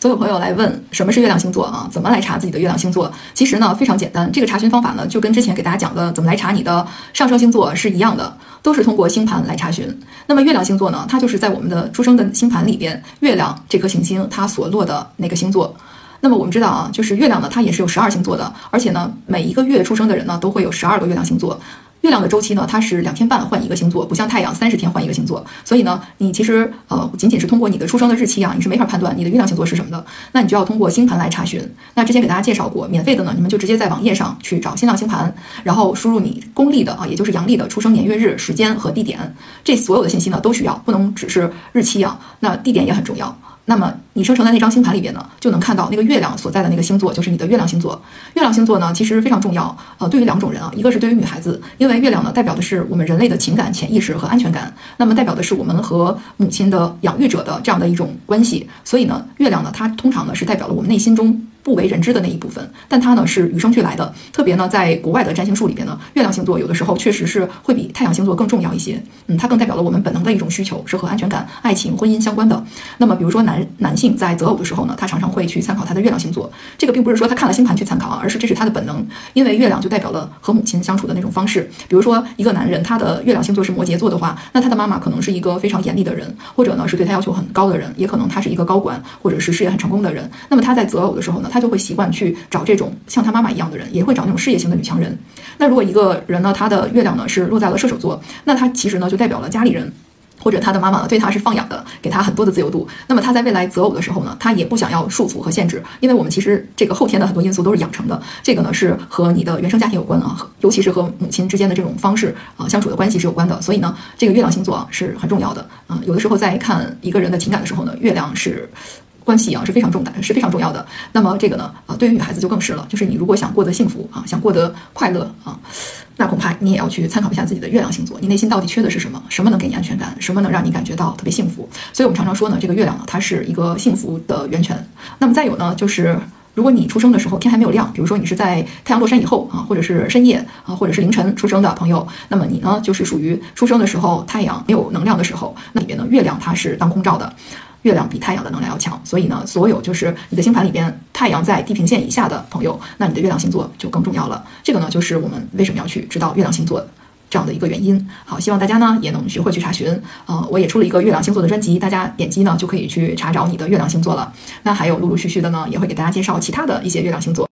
总有朋友来问什么是月亮星座啊？怎么来查自己的月亮星座？其实呢非常简单，这个查询方法呢就跟之前给大家讲的怎么来查你的上升星座是一样的，都是通过星盘来查询。那么月亮星座呢，它就是在我们的出生的星盘里边，月亮这颗行星它所落的那个星座。那么我们知道啊，就是月亮呢，它也是有十二星座的，而且呢每一个月出生的人呢都会有十二个月亮星座。月亮的周期呢，它是两天半换一个星座，不像太阳三十天换一个星座。所以呢，你其实呃，仅仅是通过你的出生的日期啊，你是没法判断你的月亮星座是什么的。那你就要通过星盘来查询。那之前给大家介绍过，免费的呢，你们就直接在网页上去找新浪星盘，然后输入你公历的啊，也就是阳历的出生年月日时间和地点，这所有的信息呢都需要，不能只是日期啊。那地点也很重要。那么你生成的那张星盘里边呢，就能看到那个月亮所在的那个星座就是你的月亮星座。月亮星座呢，其实非常重要。呃，对于两种人啊，一个是对于女孩子，因为月亮呢代表的是我们人类的情感、潜意识和安全感，那么代表的是我们和母亲的养育者的这样的一种关系。所以呢，月亮呢，它通常呢是代表了我们内心中。不为人知的那一部分，但它呢是与生俱来的。特别呢，在国外的占星术里边呢，月亮星座有的时候确实是会比太阳星座更重要一些。嗯，它更代表了我们本能的一种需求，是和安全感、爱情、婚姻相关的。那么，比如说男男性在择偶的时候呢，他常常会去参考他的月亮星座。这个并不是说他看了星盘去参考啊，而是这是他的本能，因为月亮就代表了和母亲相处的那种方式。比如说，一个男人他的月亮星座是摩羯座的话，那他的妈妈可能是一个非常严厉的人，或者呢是对他要求很高的人，也可能他是一个高管或者是事业很成功的人。那么他在择偶的时候呢，他他就会习惯去。找这种像他妈妈一样的人，也会找那种事业型的女强人。那如果一个人呢，他的月亮呢是落在了射手座，那他其实呢就代表了家里人或者他的妈妈呢对他是放养的，给他很多的自由度。那么他在未来择偶的时候呢，他也不想要束缚和限制，因为我们其实这个后天的很多因素都是养成的。这个呢是和你的原生家庭有关啊，尤其是和母亲之间的这种方式啊相处的关系是有关的。所以呢，这个月亮星座啊是很重要的啊。有的时候在看一个人的情感的时候呢，月亮是。关系啊是非常重的，是非常重要的。那么这个呢，啊，对于女孩子就更是了。就是你如果想过得幸福啊，想过得快乐啊，那恐怕你也要去参考一下自己的月亮星座，你内心到底缺的是什么？什么能给你安全感？什么能让你感觉到特别幸福？所以我们常常说呢，这个月亮呢，它是一个幸福的源泉。那么再有呢，就是如果你出生的时候天还没有亮，比如说你是在太阳落山以后啊，或者是深夜啊，或者是凌晨出生的朋友，那么你呢，就是属于出生的时候太阳没有能量的时候，那里边呢，月亮它是当空照的。月亮比太阳的能量要强，所以呢，所有就是你的星盘里边太阳在地平线以下的朋友，那你的月亮星座就更重要了。这个呢，就是我们为什么要去知道月亮星座这样的一个原因。好，希望大家呢也能学会去查询。呃，我也出了一个月亮星座的专辑，大家点击呢就可以去查找你的月亮星座了。那还有陆陆续续的呢，也会给大家介绍其他的一些月亮星座。